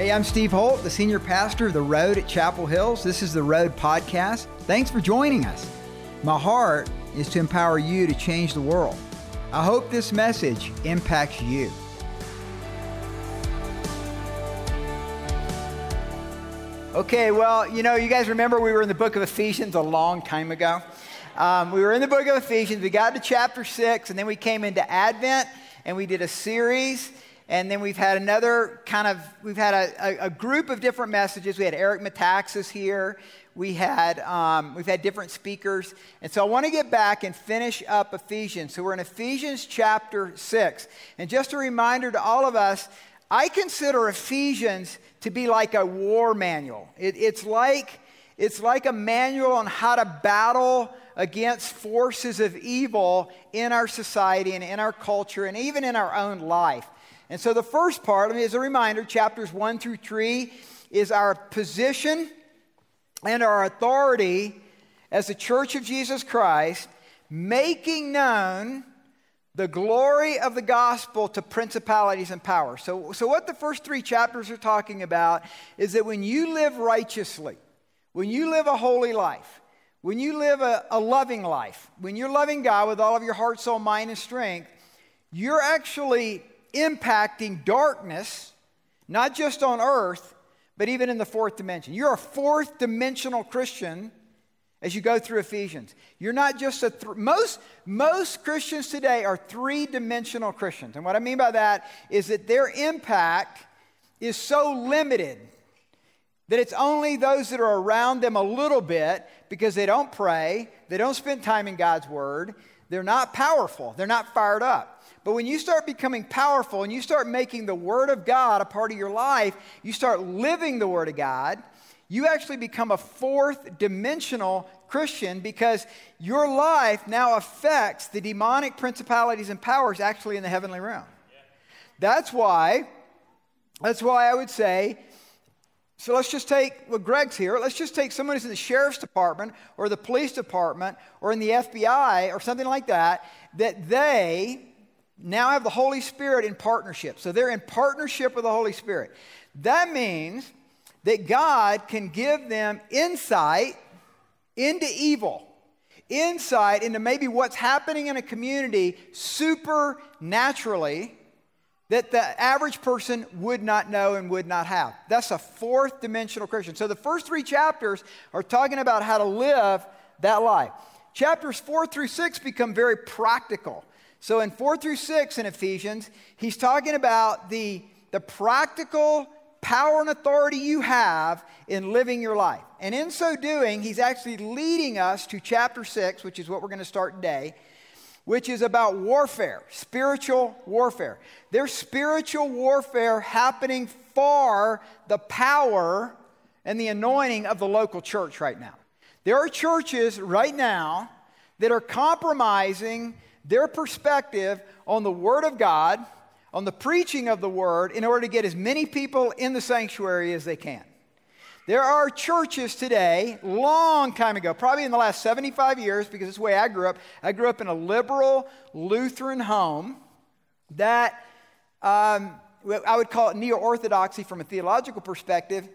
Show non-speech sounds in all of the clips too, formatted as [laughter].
Hey, I'm Steve Holt, the senior pastor of The Road at Chapel Hills. This is The Road Podcast. Thanks for joining us. My heart is to empower you to change the world. I hope this message impacts you. Okay, well, you know, you guys remember we were in the book of Ephesians a long time ago. Um, we were in the book of Ephesians, we got to chapter six, and then we came into Advent and we did a series and then we've had another kind of, we've had a, a, a group of different messages. We had Eric Metaxas here. We had, um, we've had different speakers. And so I want to get back and finish up Ephesians. So we're in Ephesians chapter 6. And just a reminder to all of us, I consider Ephesians to be like a war manual. It, it's, like, it's like a manual on how to battle against forces of evil in our society and in our culture and even in our own life. And so the first part, I mean, as a reminder, chapters 1 through 3 is our position and our authority as the church of Jesus Christ, making known the glory of the gospel to principalities and powers. So, so, what the first three chapters are talking about is that when you live righteously, when you live a holy life, when you live a, a loving life, when you're loving God with all of your heart, soul, mind, and strength, you're actually impacting darkness, not just on earth, but even in the fourth dimension. You're a fourth dimensional Christian as you go through Ephesians. You're not just a th- most most Christians today are three-dimensional Christians. And what I mean by that is that their impact is so limited that it's only those that are around them a little bit because they don't pray, they don't spend time in God's word, they're not powerful, they're not fired up. But when you start becoming powerful and you start making the Word of God a part of your life, you start living the Word of God, you actually become a fourth dimensional Christian because your life now affects the demonic principalities and powers actually in the heavenly realm. That's why, that's why I would say, so let's just take, well, Greg's here. Let's just take someone who's in the sheriff's department or the police department or in the FBI or something like that, that they now have the Holy Spirit in partnership. So they're in partnership with the Holy Spirit. That means that God can give them insight into evil, insight into maybe what's happening in a community supernaturally that the average person would not know and would not have. That's a fourth dimensional Christian. So the first three chapters are talking about how to live that life. Chapters four through six become very practical. So in 4 through 6 in Ephesians, he's talking about the, the practical power and authority you have in living your life. And in so doing, he's actually leading us to chapter 6, which is what we're going to start today, which is about warfare, spiritual warfare. There's spiritual warfare happening for the power and the anointing of the local church right now. There are churches right now that are compromising their perspective on the Word of God, on the preaching of the Word, in order to get as many people in the sanctuary as they can. There are churches today, long time ago, probably in the last 75 years, because it's the way I grew up. I grew up in a liberal Lutheran home that um, I would call it neo orthodoxy from a theological perspective,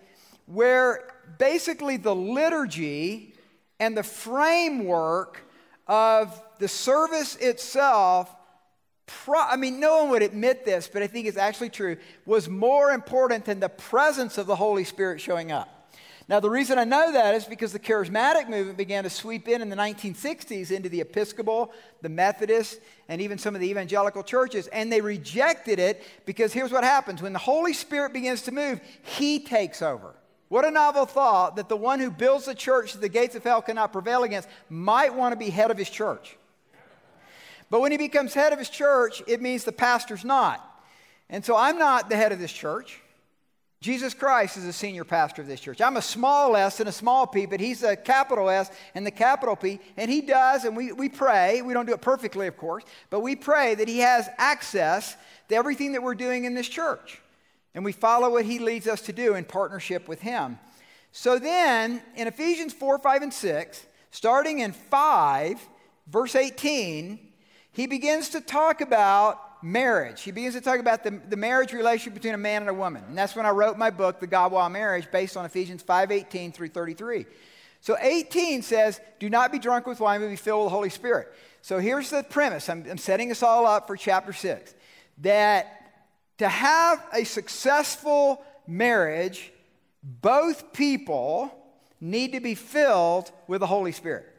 where basically the liturgy and the framework of the service itself, pro- I mean, no one would admit this, but I think it's actually true, was more important than the presence of the Holy Spirit showing up. Now, the reason I know that is because the charismatic movement began to sweep in in the 1960s into the Episcopal, the Methodist, and even some of the evangelical churches, and they rejected it because here's what happens when the Holy Spirit begins to move, He takes over. What a novel thought that the one who builds the church that the gates of hell cannot prevail against might want to be head of his church. But when he becomes head of his church, it means the pastor's not. And so I'm not the head of this church. Jesus Christ is the senior pastor of this church. I'm a small s and a small p, but he's a capital S and the capital P. And he does, and we, we pray. We don't do it perfectly, of course, but we pray that he has access to everything that we're doing in this church and we follow what he leads us to do in partnership with him. So then, in Ephesians 4, 5, and 6, starting in 5, verse 18, he begins to talk about marriage. He begins to talk about the, the marriage relationship between a man and a woman. And that's when I wrote my book, The God Wild Marriage, based on Ephesians 5:18 through 33. So 18 says, Do not be drunk with wine, but be filled with the Holy Spirit. So here's the premise. I'm, I'm setting us all up for chapter 6. That to have a successful marriage, both people need to be filled with the Holy Spirit.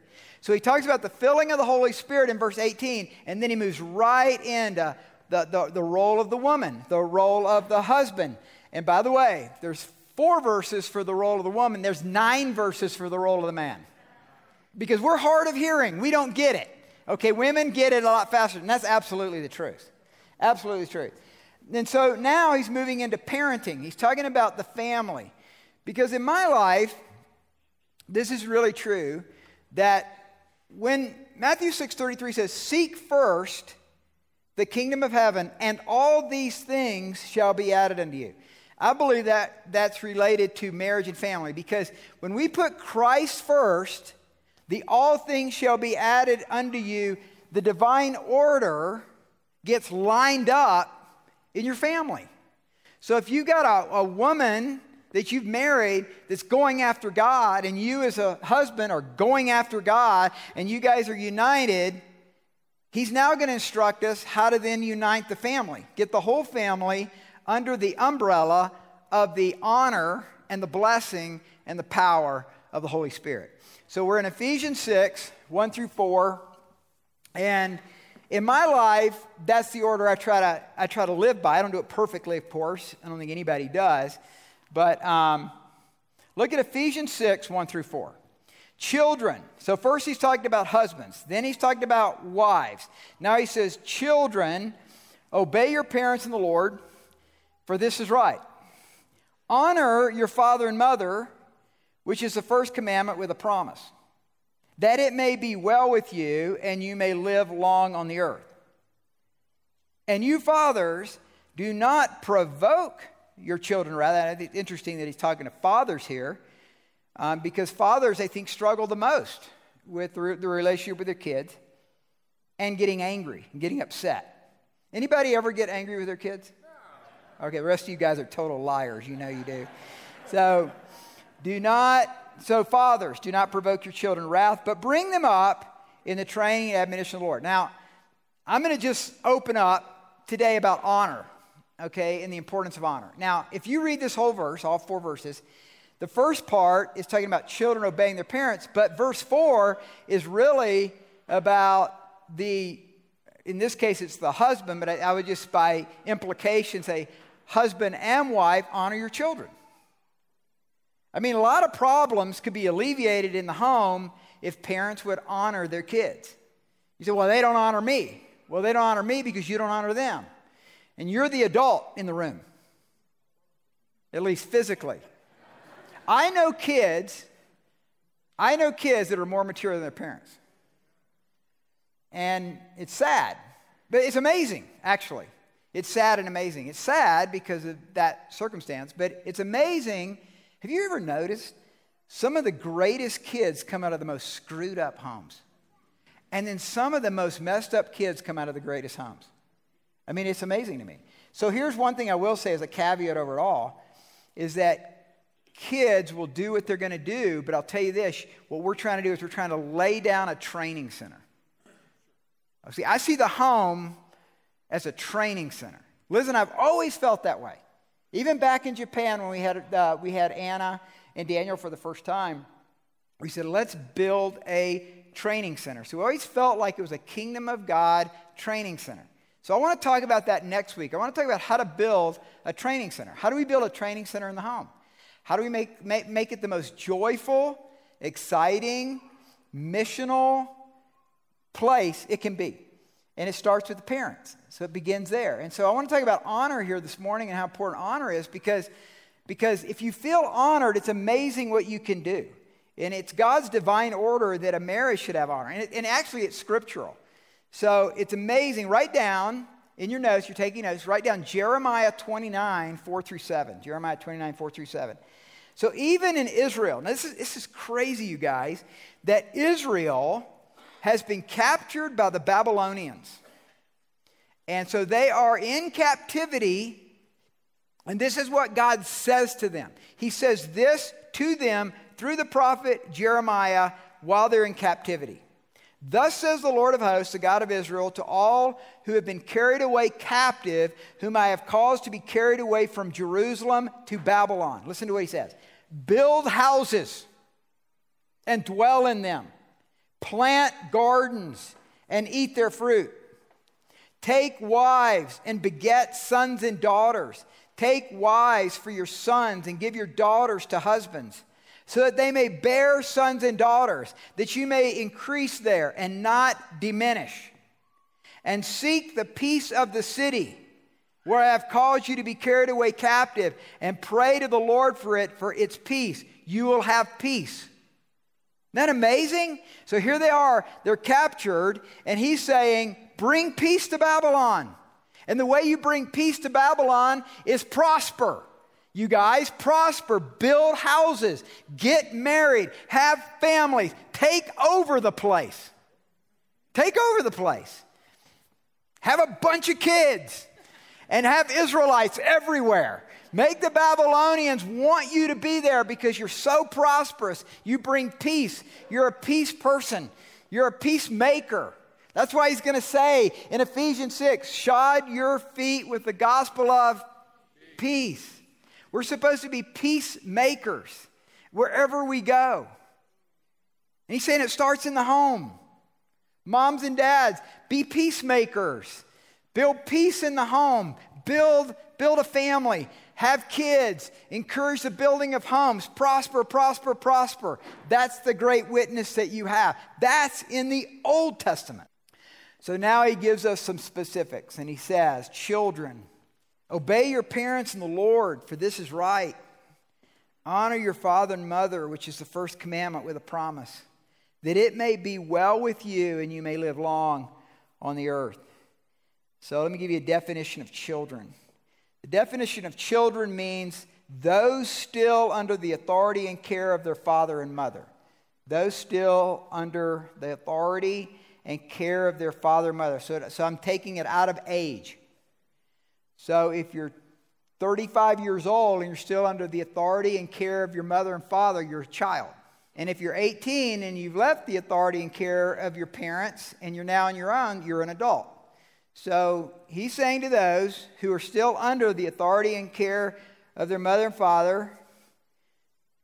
So he talks about the filling of the Holy Spirit in verse 18, and then he moves right into the, the, the role of the woman, the role of the husband. And by the way, there's four verses for the role of the woman, there's nine verses for the role of the man. Because we're hard of hearing, we don't get it. Okay, women get it a lot faster, and that's absolutely the truth. Absolutely the truth. And so now he's moving into parenting. He's talking about the family. Because in my life, this is really true that when Matthew 6:33 says, "Seek first the kingdom of heaven, and all these things shall be added unto you." I believe that that's related to marriage and family because when we put Christ first, the all things shall be added unto you, the divine order gets lined up in your family. So if you've got a, a woman that you've married that's going after God, and you as a husband are going after God, and you guys are united, he's now going to instruct us how to then unite the family. Get the whole family under the umbrella of the honor and the blessing and the power of the Holy Spirit. So we're in Ephesians 6, 1 through 4. And in my life, that's the order I try to, I try to live by. I don't do it perfectly, of course. I don't think anybody does. But um, look at Ephesians 6, 1 through 4. Children. So first he's talking about husbands. Then he's talking about wives. Now he says, Children, obey your parents in the Lord, for this is right. Honor your father and mother, which is the first commandment with a promise that it may be well with you and you may live long on the earth. And you fathers, do not provoke your children, rather. It's interesting that he's talking to fathers here um, because fathers, I think, struggle the most with the, the relationship with their kids and getting angry and getting upset. Anybody ever get angry with their kids? Okay, the rest of you guys are total liars. You know you do. So, do not so, fathers, do not provoke your children wrath, but bring them up in the training and admonition of the Lord. Now, I'm going to just open up today about honor, okay, and the importance of honor. Now, if you read this whole verse, all four verses, the first part is talking about children obeying their parents, but verse 4 is really about the, in this case, it's the husband, but I, I would just by implication say, husband and wife, honor your children. I mean, a lot of problems could be alleviated in the home if parents would honor their kids. You say, well, they don't honor me. Well, they don't honor me because you don't honor them. And you're the adult in the room, at least physically. I know kids, I know kids that are more mature than their parents. And it's sad, but it's amazing, actually. It's sad and amazing. It's sad because of that circumstance, but it's amazing have you ever noticed some of the greatest kids come out of the most screwed up homes? And then some of the most messed up kids come out of the greatest homes. I mean, it's amazing to me. So here's one thing I will say as a caveat over it all is that kids will do what they're going to do, but I'll tell you this what we're trying to do is we're trying to lay down a training center. See, I see the home as a training center. Liz and I've always felt that way. Even back in Japan, when we had, uh, we had Anna and Daniel for the first time, we said, let's build a training center. So we always felt like it was a kingdom of God training center. So I want to talk about that next week. I want to talk about how to build a training center. How do we build a training center in the home? How do we make, make, make it the most joyful, exciting, missional place it can be? And it starts with the parents. So it begins there. And so I want to talk about honor here this morning and how important honor is because, because if you feel honored, it's amazing what you can do. And it's God's divine order that a marriage should have honor. And, it, and actually, it's scriptural. So it's amazing. Write down in your notes, you're taking notes, write down Jeremiah 29, 4 through 7. Jeremiah 29, 4 through 7. So even in Israel, now this is, this is crazy, you guys, that Israel has been captured by the Babylonians. And so they are in captivity. And this is what God says to them. He says this to them through the prophet Jeremiah while they're in captivity. Thus says the Lord of hosts, the God of Israel, to all who have been carried away captive, whom I have caused to be carried away from Jerusalem to Babylon. Listen to what he says Build houses and dwell in them, plant gardens and eat their fruit. Take wives and beget sons and daughters. Take wives for your sons and give your daughters to husbands so that they may bear sons and daughters, that you may increase there and not diminish. And seek the peace of the city where I have caused you to be carried away captive, and pray to the Lord for it, for its peace. You will have peace. Isn't that amazing? So here they are, they're captured, and he's saying, Bring peace to Babylon. And the way you bring peace to Babylon is prosper. You guys prosper, build houses, get married, have families, take over the place. Take over the place. Have a bunch of kids and have Israelites everywhere. Make the Babylonians want you to be there because you're so prosperous. You bring peace. You're a peace person. You're a peacemaker. That's why he's going to say in Ephesians 6 shod your feet with the gospel of peace. We're supposed to be peacemakers wherever we go. And he's saying it starts in the home. Moms and dads, be peacemakers. Build peace in the home. Build, build a family. Have kids. Encourage the building of homes. Prosper, prosper, prosper. That's the great witness that you have. That's in the Old Testament. So now he gives us some specifics and he says, Children, Obey your parents and the Lord, for this is right. Honor your father and mother, which is the first commandment with a promise, that it may be well with you and you may live long on the earth. So let me give you a definition of children. The definition of children means those still under the authority and care of their father and mother. Those still under the authority and care of their father and mother. So, so I'm taking it out of age. So if you're 35 years old and you're still under the authority and care of your mother and father, you're a child. And if you're 18 and you've left the authority and care of your parents and you're now on your own, you're an adult. So he's saying to those who are still under the authority and care of their mother and father,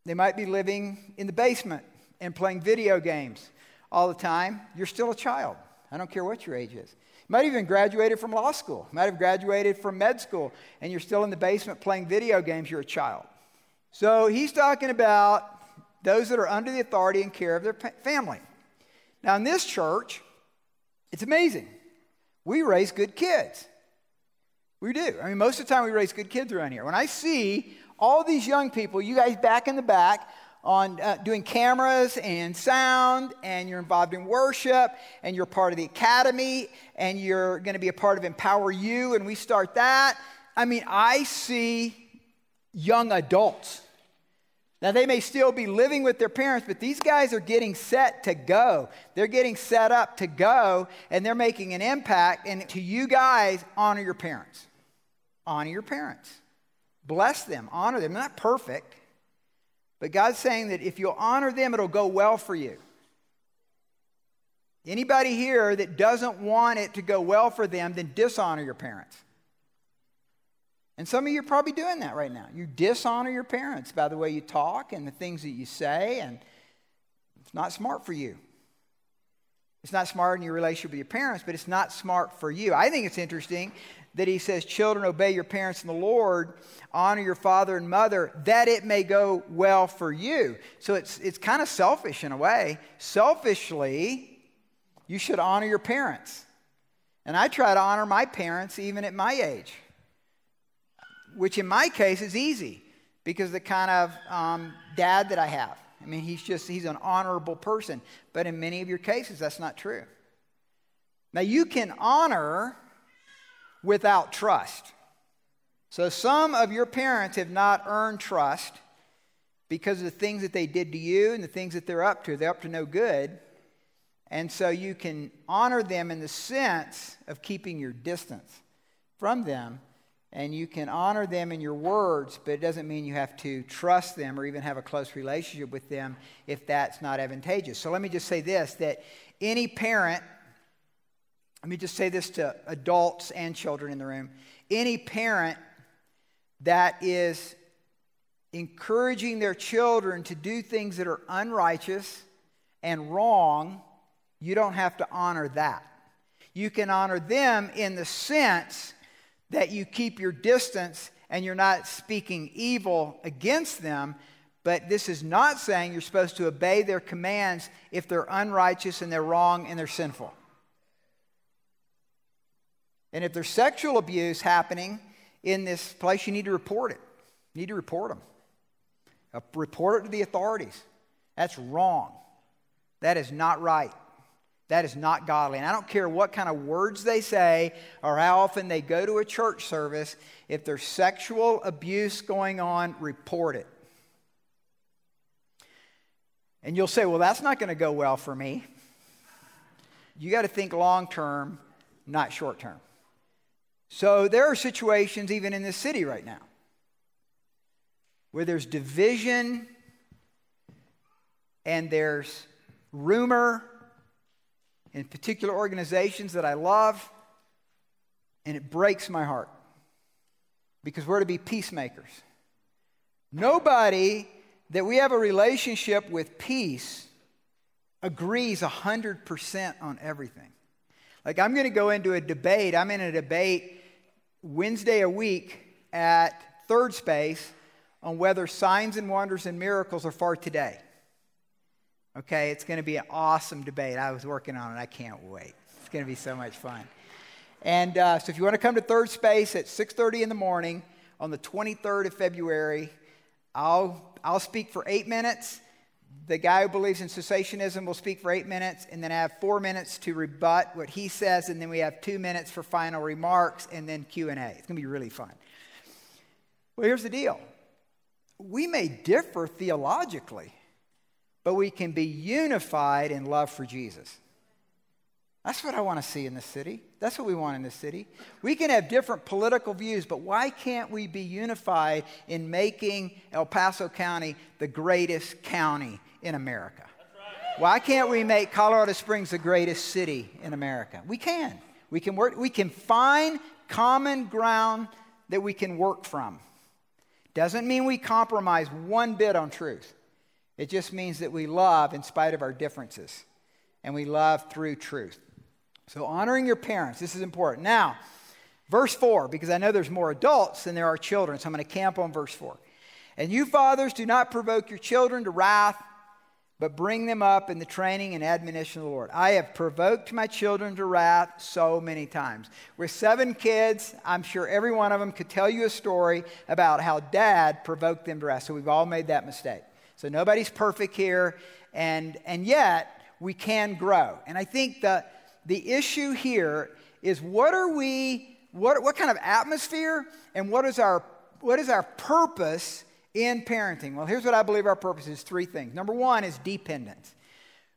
they might be living in the basement and playing video games all the time. You're still a child. I don't care what your age is. Might even graduated from law school. Might have graduated from med school, and you're still in the basement playing video games. You're a child. So he's talking about those that are under the authority and care of their family. Now, in this church, it's amazing. We raise good kids. We do. I mean, most of the time we raise good kids around here. When I see all these young people, you guys back in the back, on uh, doing cameras and sound, and you're involved in worship, and you're part of the academy, and you're going to be a part of Empower You, and we start that. I mean, I see young adults. Now, they may still be living with their parents, but these guys are getting set to go. They're getting set up to go, and they're making an impact. And to you guys, honor your parents. Honor your parents. Bless them, honor them. They're not perfect. But God's saying that if you'll honor them, it'll go well for you. Anybody here that doesn't want it to go well for them, then dishonor your parents. And some of you are probably doing that right now. You dishonor your parents by the way you talk and the things that you say, and it's not smart for you. It's not smart in your relationship with your parents, but it's not smart for you. I think it's interesting that he says, Children, obey your parents in the Lord, honor your father and mother, that it may go well for you. So it's, it's kind of selfish in a way. Selfishly, you should honor your parents. And I try to honor my parents even at my age, which in my case is easy because the kind of um, dad that I have. I mean, he's just, he's an honorable person. But in many of your cases, that's not true. Now, you can honor without trust. So some of your parents have not earned trust because of the things that they did to you and the things that they're up to. They're up to no good. And so you can honor them in the sense of keeping your distance from them. And you can honor them in your words, but it doesn't mean you have to trust them or even have a close relationship with them if that's not advantageous. So let me just say this that any parent, let me just say this to adults and children in the room any parent that is encouraging their children to do things that are unrighteous and wrong, you don't have to honor that. You can honor them in the sense that you keep your distance and you're not speaking evil against them. But this is not saying you're supposed to obey their commands if they're unrighteous and they're wrong and they're sinful. And if there's sexual abuse happening in this place, you need to report it. You need to report them. Uh, report it to the authorities. That's wrong. That is not right. That is not godly. And I don't care what kind of words they say or how often they go to a church service. If there's sexual abuse going on, report it. And you'll say, well, that's not going to go well for me. You got to think long term, not short term. So there are situations, even in this city right now, where there's division and there's rumor in particular organizations that I love, and it breaks my heart because we're to be peacemakers. Nobody that we have a relationship with peace agrees 100% on everything. Like, I'm going to go into a debate. I'm in a debate Wednesday a week at Third Space on whether signs and wonders and miracles are for today. Okay, it's going to be an awesome debate. I was working on it. I can't wait. It's going to be so much fun. And uh, so if you want to come to Third Space at 6:30 in the morning on the 23rd of February, I'll I'll speak for eight minutes. The guy who believes in cessationism will speak for eight minutes, and then I have four minutes to rebut what he says, and then we have two minutes for final remarks, and then Q and A. It's going to be really fun. Well, here's the deal: we may differ theologically but we can be unified in love for Jesus. That's what I want to see in this city. That's what we want in this city. We can have different political views, but why can't we be unified in making El Paso County the greatest county in America? Why can't we make Colorado Springs the greatest city in America? We can. We can work, we can find common ground that we can work from. Doesn't mean we compromise one bit on truth. It just means that we love in spite of our differences, and we love through truth. So, honoring your parents, this is important. Now, verse 4, because I know there's more adults than there are children, so I'm going to camp on verse 4. And you, fathers, do not provoke your children to wrath, but bring them up in the training and admonition of the Lord. I have provoked my children to wrath so many times. With seven kids, I'm sure every one of them could tell you a story about how dad provoked them to wrath. So, we've all made that mistake. So nobody's perfect here, and, and yet we can grow. And I think the, the issue here is what are we, what, what kind of atmosphere and what is, our, what is our purpose in parenting? Well, here's what I believe our purpose is three things. Number one is dependence.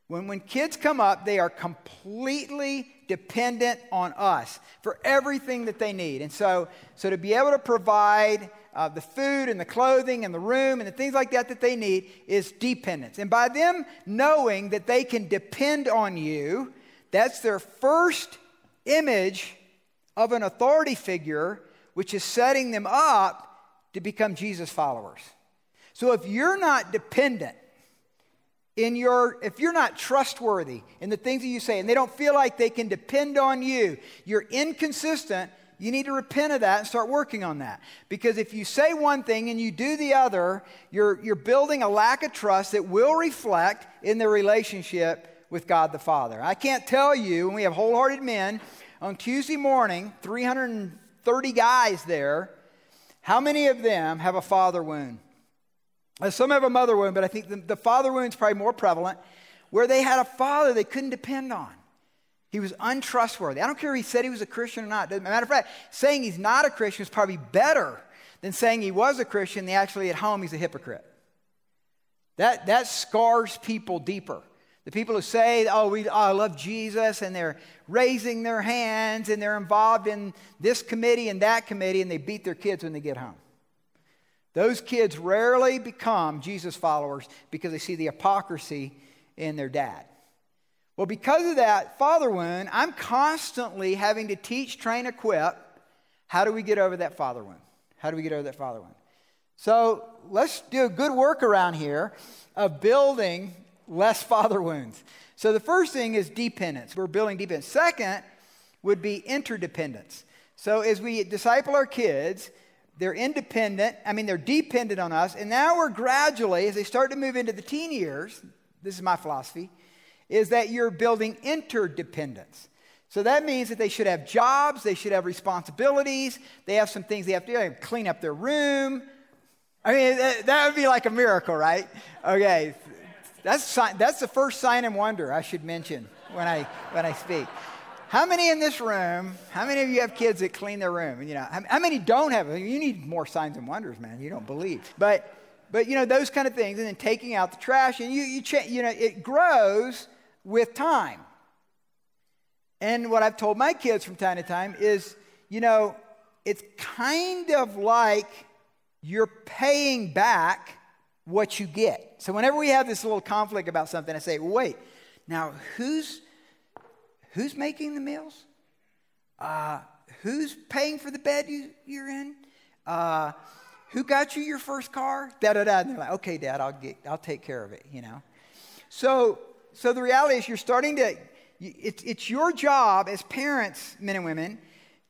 When, when kids come up, they are completely dependent on us for everything that they need. And so, so to be able to provide uh, the food and the clothing and the room and the things like that that they need is dependence. And by them knowing that they can depend on you, that's their first image of an authority figure, which is setting them up to become Jesus followers. So if you're not dependent, in your if you're not trustworthy in the things that you say and they don't feel like they can depend on you you're inconsistent you need to repent of that and start working on that. Because if you say one thing and you do the other, you're, you're building a lack of trust that will reflect in the relationship with God the Father. I can't tell you, when we have wholehearted men, on Tuesday morning, 330 guys there, how many of them have a father wound? Some have a mother wound, but I think the, the father wound is probably more prevalent, where they had a father they couldn't depend on. He was untrustworthy. I don't care if he said he was a Christian or not. Matter of fact, saying he's not a Christian is probably better than saying he was a Christian and actually at home he's a hypocrite. That, that scars people deeper The people who say, oh, we, oh, I love Jesus, and they're raising their hands and they're involved in this committee and that committee, and they beat their kids when they get home. Those kids rarely become Jesus followers because they see the hypocrisy in their dad. Well, because of that father wound, I'm constantly having to teach, train, equip. How do we get over that father wound? How do we get over that father wound? So let's do a good work around here of building less father wounds. So the first thing is dependence. We're building dependence. Second would be interdependence. So as we disciple our kids, they're independent. I mean, they're dependent on us. And now we're gradually, as they start to move into the teen years, this is my philosophy, is that you're building interdependence. So that means that they should have jobs, they should have responsibilities, they have some things they have to do, clean up their room. I mean, that would be like a miracle, right? Okay, that's, that's the first sign and wonder I should mention when I, when I speak. How many in this room, how many of you have kids that clean their room? And, You know, how, how many don't have it? You need more signs and wonders, man. You don't believe. But, but you know, those kind of things. And then taking out the trash. And you, you, cha- you know, it grows with time. And what I've told my kids from time to time is, you know, it's kind of like you're paying back what you get. So whenever we have this little conflict about something, I say, wait, now who's who's making the meals? Uh, who's paying for the bed you, you're in? Uh, who got you your first car? Da da da. And they're like, okay, Dad, I'll get, I'll take care of it. You know. So, so the reality is, you're starting to. It's, it's your job as parents, men and women,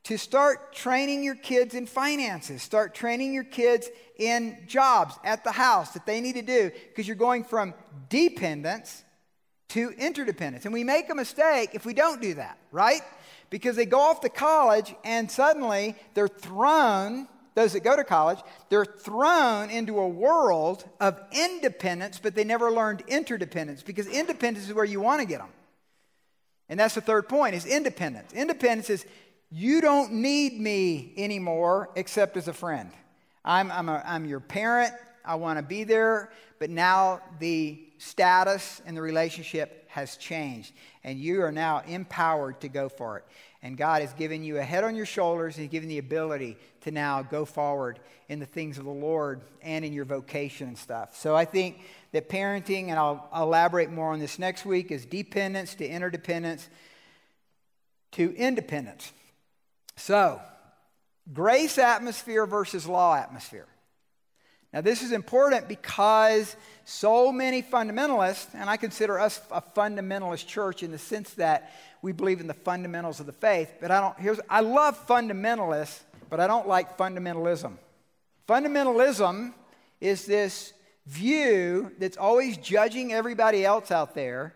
to start training your kids in finances, start training your kids in jobs at the house that they need to do because you're going from dependence to interdependence. And we make a mistake if we don't do that, right? Because they go off to college and suddenly they're thrown, those that go to college, they're thrown into a world of independence, but they never learned interdependence because independence is where you want to get them. And that's the third point is independence. Independence is you don't need me anymore except as a friend. I'm, I'm, a, I'm your parent. I want to be there. But now the status and the relationship has changed. And you are now empowered to go for it. And God has given you a head on your shoulders and He's given the ability to now go forward in the things of the Lord and in your vocation and stuff. So I think that parenting, and I'll, I'll elaborate more on this next week, is dependence to interdependence to independence. So, grace atmosphere versus law atmosphere. Now, this is important because so many fundamentalists, and I consider us a fundamentalist church in the sense that we believe in the fundamentals of the faith, but I don't, here's, I love fundamentalists, but I don't like fundamentalism. Fundamentalism is this view that's always judging everybody else out there,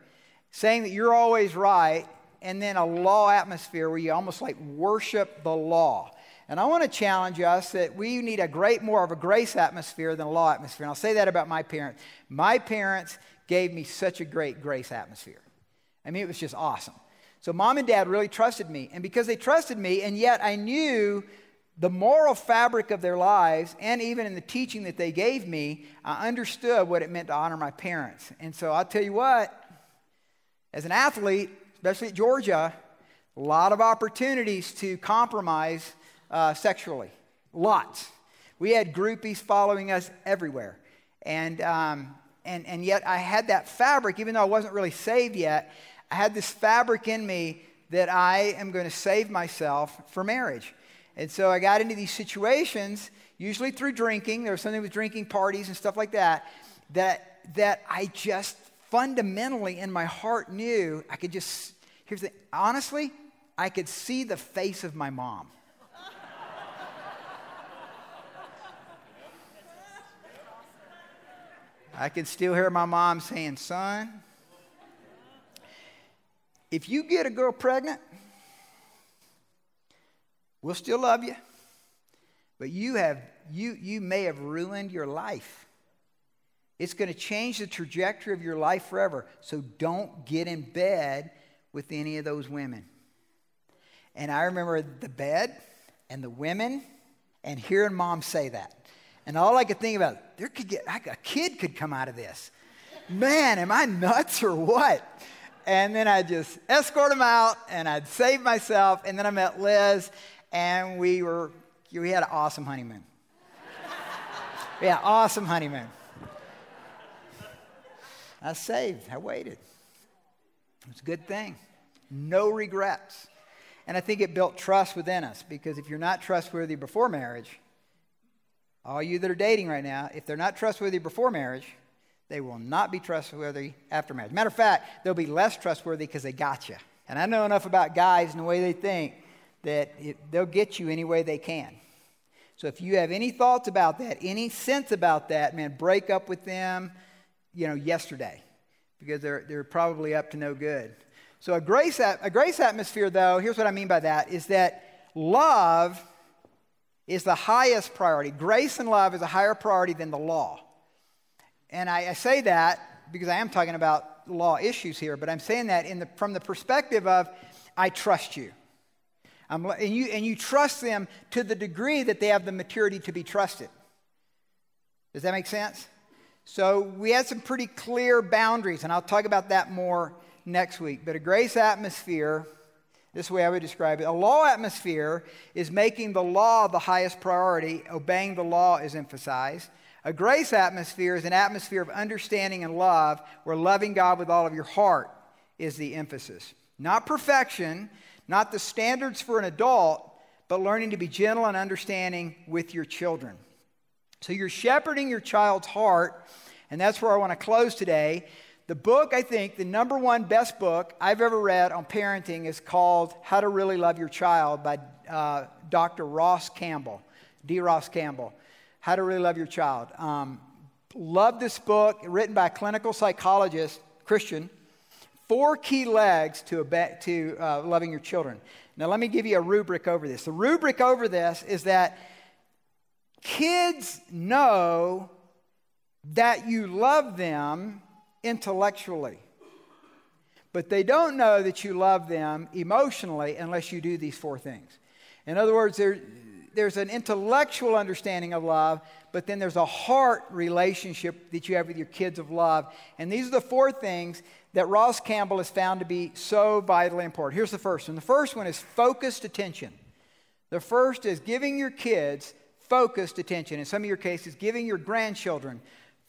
saying that you're always right, and then a law atmosphere where you almost like worship the law. And I want to challenge us that we need a great more of a grace atmosphere than a law atmosphere. And I'll say that about my parents. My parents gave me such a great grace atmosphere. I mean, it was just awesome. So mom and dad really trusted me. And because they trusted me, and yet I knew the moral fabric of their lives, and even in the teaching that they gave me, I understood what it meant to honor my parents. And so I'll tell you what, as an athlete, especially at Georgia, a lot of opportunities to compromise uh, sexually. Lots. We had groupies following us everywhere. And, um, and, and yet I had that fabric, even though I wasn't really saved yet, I had this fabric in me that I am going to save myself for marriage. And so I got into these situations, usually through drinking. There was something with drinking parties and stuff like that, that, that I just fundamentally in my heart knew I could just, here's the, honestly, I could see the face of my mom. I can still hear my mom saying, Son, if you get a girl pregnant, we'll still love you, but you, have, you, you may have ruined your life. It's going to change the trajectory of your life forever. So don't get in bed with any of those women. And I remember the bed and the women and hearing mom say that. And all I could think about, there could get, a kid could come out of this. man, am I nuts or what? And then I'd just escort them out and I'd save myself. And then I met Liz and we were, we had an awesome honeymoon. yeah, awesome honeymoon. I saved, I waited. It's a good thing. No regrets. And I think it built trust within us because if you're not trustworthy before marriage, all you that are dating right now, if they're not trustworthy before marriage, they will not be trustworthy after marriage. Matter of fact, they'll be less trustworthy because they got you. And I know enough about guys and the way they think that it, they'll get you any way they can. So if you have any thoughts about that, any sense about that, man, break up with them, you know, yesterday because they're, they're probably up to no good. So a grace, a grace atmosphere, though, here's what I mean by that, is that love is the highest priority. Grace and love is a higher priority than the law. And I, I say that because I am talking about law issues here, but I'm saying that the, from the perspective of I trust you. I'm, and, you. and you trust them to the degree that they have the maturity to be trusted. Does that make sense? So we had some pretty clear boundaries, and I'll talk about that more next week. But a grace atmosphere, this way I would describe it a law atmosphere is making the law the highest priority, obeying the law is emphasized. A grace atmosphere is an atmosphere of understanding and love where loving God with all of your heart is the emphasis. Not perfection, not the standards for an adult, but learning to be gentle and understanding with your children. So you're shepherding your child's heart, and that's where I want to close today. The book, I think, the number one best book I've ever read on parenting is called How to Really Love Your Child by uh, Dr. Ross Campbell, D. Ross Campbell. How to Really Love Your Child. Um, love this book, written by a clinical psychologist, Christian. Four key legs to, to uh, loving your children. Now, let me give you a rubric over this. The rubric over this is that kids know that you love them intellectually, but they don't know that you love them emotionally unless you do these four things. In other words, there, there's an intellectual understanding of love, but then there's a heart relationship that you have with your kids of love. And these are the four things that Ross Campbell has found to be so vitally important. Here's the first one the first one is focused attention. The first is giving your kids focused attention. In some of your cases, giving your grandchildren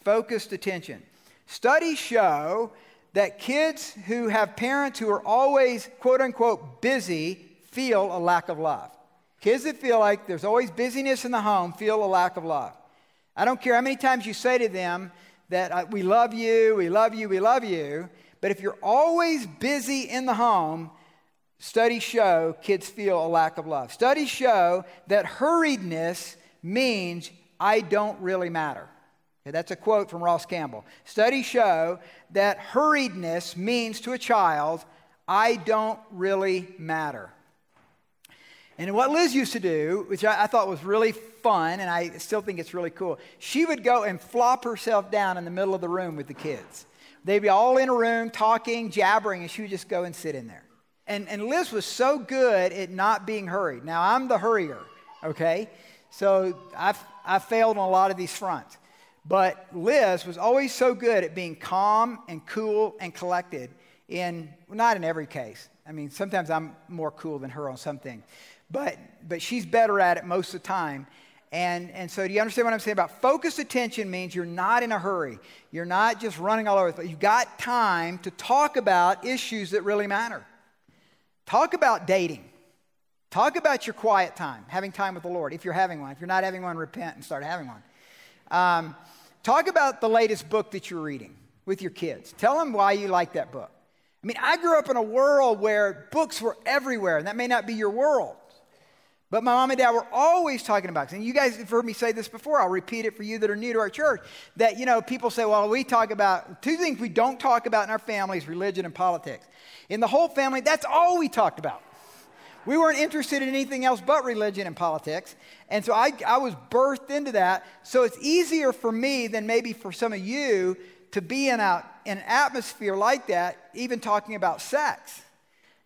focused attention. Studies show that kids who have parents who are always, quote unquote, busy feel a lack of love. Kids that feel like there's always busyness in the home feel a lack of love. I don't care how many times you say to them that uh, we love you, we love you, we love you, but if you're always busy in the home, studies show kids feel a lack of love. Studies show that hurriedness means I don't really matter. Okay, that's a quote from Ross Campbell. Studies show that hurriedness means to a child, I don't really matter. And what Liz used to do, which I, thought was really fun, and I still think it's really cool, she would go and flop herself down in the middle of the room with the kids. They'd be all in a room talking, jabbering, and she would just go and sit in there. And, and Liz was so good at not being hurried. Now, I'm the hurrier, okay? So I've, I failed on a lot of these fronts. But Liz was always so good at being calm and cool and collected in, not in every case. I mean, sometimes I'm more cool than her on something. but, but she's better at it most of the time. And, and so, do you understand what I'm saying about focused attention means you're not in a hurry. You're not just running all over, but you've got time to talk about issues that really matter. Talk about dating. Talk about your quiet time, having time with the Lord, if you're having one. If you're not having one, repent and start having one. Um, talk about the latest book that you're reading with your kids. Tell them why you like that book. I mean, I grew up in a world where books were everywhere, and that may not be your world. But my mom and dad were always talking about this. And you guys have heard me say this before. I'll repeat it for you that are new to our church. That, you know, people say, well, we talk about two things we don't talk about in our families religion and politics. In the whole family, that's all we talked about. We weren't interested in anything else but religion and politics. And so I, I was birthed into that. So it's easier for me than maybe for some of you to be in, a, in an atmosphere like that, even talking about sex.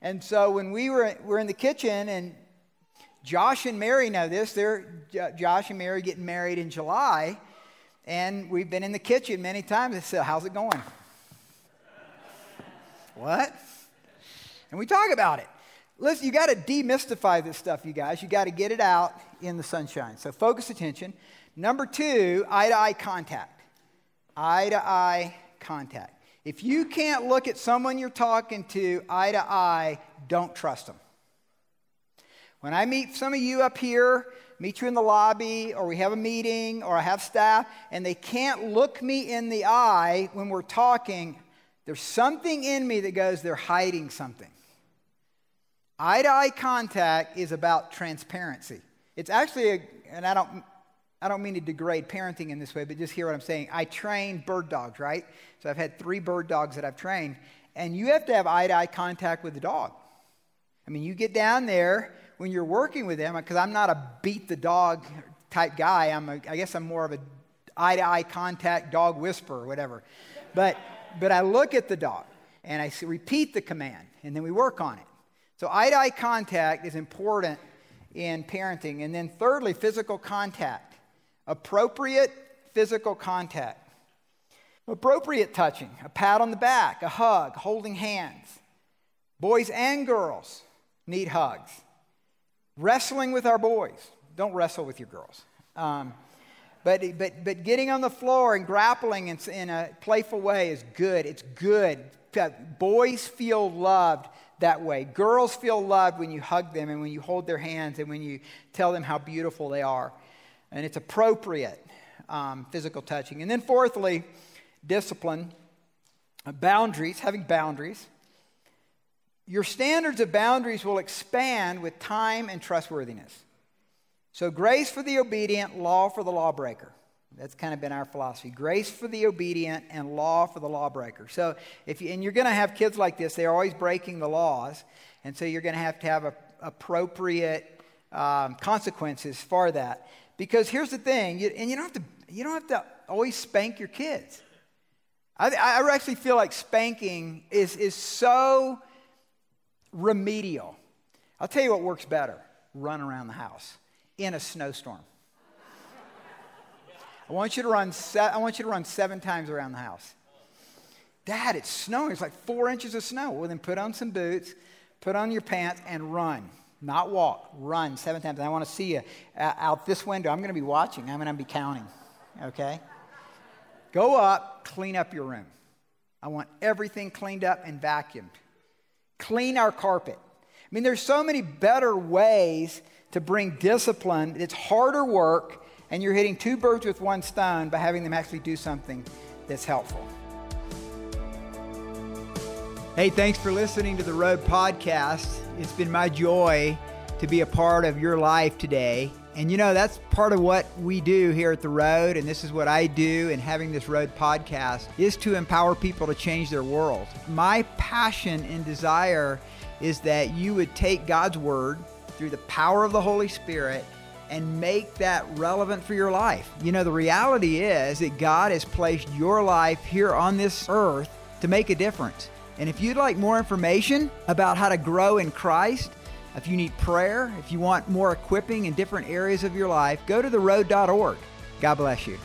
And so when we were, were in the kitchen and Josh and Mary know this. They're Josh and Mary getting married in July. And we've been in the kitchen many times. I said, How's it going? [laughs] what? And we talk about it. Listen, you got to demystify this stuff, you guys. You got to get it out in the sunshine. So focus attention. Number two, eye to eye contact. Eye to eye contact. If you can't look at someone you're talking to eye to eye, don't trust them. When I meet some of you up here, meet you in the lobby, or we have a meeting, or I have staff, and they can't look me in the eye when we're talking, there's something in me that goes, they're hiding something. Eye to eye contact is about transparency. It's actually, a, and I don't, I don't mean to degrade parenting in this way, but just hear what I'm saying. I train bird dogs, right? So I've had three bird dogs that I've trained, and you have to have eye to eye contact with the dog. I mean, you get down there when you're working with them, because I'm not a beat the dog type guy. I'm a, I guess I'm more of a eye to eye contact dog whisperer whatever. But, but I look at the dog and I repeat the command, and then we work on it. So eye to eye contact is important in parenting. And then thirdly, physical contact. Appropriate physical contact. Appropriate touching, a pat on the back, a hug, holding hands. Boys and girls need hugs. Wrestling with our boys. Don't wrestle with your girls. Um, but, but, but getting on the floor and grappling in, in a playful way is good. It's good. Boys feel loved that way. Girls feel loved when you hug them and when you hold their hands and when you tell them how beautiful they are. And it's appropriate um, physical touching. And then, fourthly, discipline, boundaries, having boundaries. Your standards of boundaries will expand with time and trustworthiness. So, grace for the obedient, law for the lawbreaker. That's kind of been our philosophy. Grace for the obedient and law for the lawbreaker. So, if you, and you're going to have kids like this, they're always breaking the laws. And so you're going to have to have a, appropriate um, consequences for that. Because here's the thing, you, and you don't, have to, you don't have to always spank your kids. I, I actually feel like spanking is, is so remedial. I'll tell you what works better run around the house in a snowstorm. I want you to run, se- I want you to run seven times around the house. Dad, it's snowing. It's like four inches of snow. Well, then put on some boots, put on your pants, and run. Not walk, run seven times. And I want to see you uh, out this window. I'm going to be watching. I'm going to be counting. Okay? Go up, clean up your room. I want everything cleaned up and vacuumed. Clean our carpet. I mean, there's so many better ways to bring discipline. It's harder work and you're hitting two birds with one stone by having them actually do something that's helpful. Hey, thanks for listening to the Road Podcast. It's been my joy to be a part of your life today. And you know, that's part of what we do here at The Road, and this is what I do in having this Road podcast, is to empower people to change their world. My passion and desire is that you would take God's Word through the power of the Holy Spirit and make that relevant for your life. You know, the reality is that God has placed your life here on this earth to make a difference. And if you'd like more information about how to grow in Christ, if you need prayer, if you want more equipping in different areas of your life, go to theroad.org. God bless you.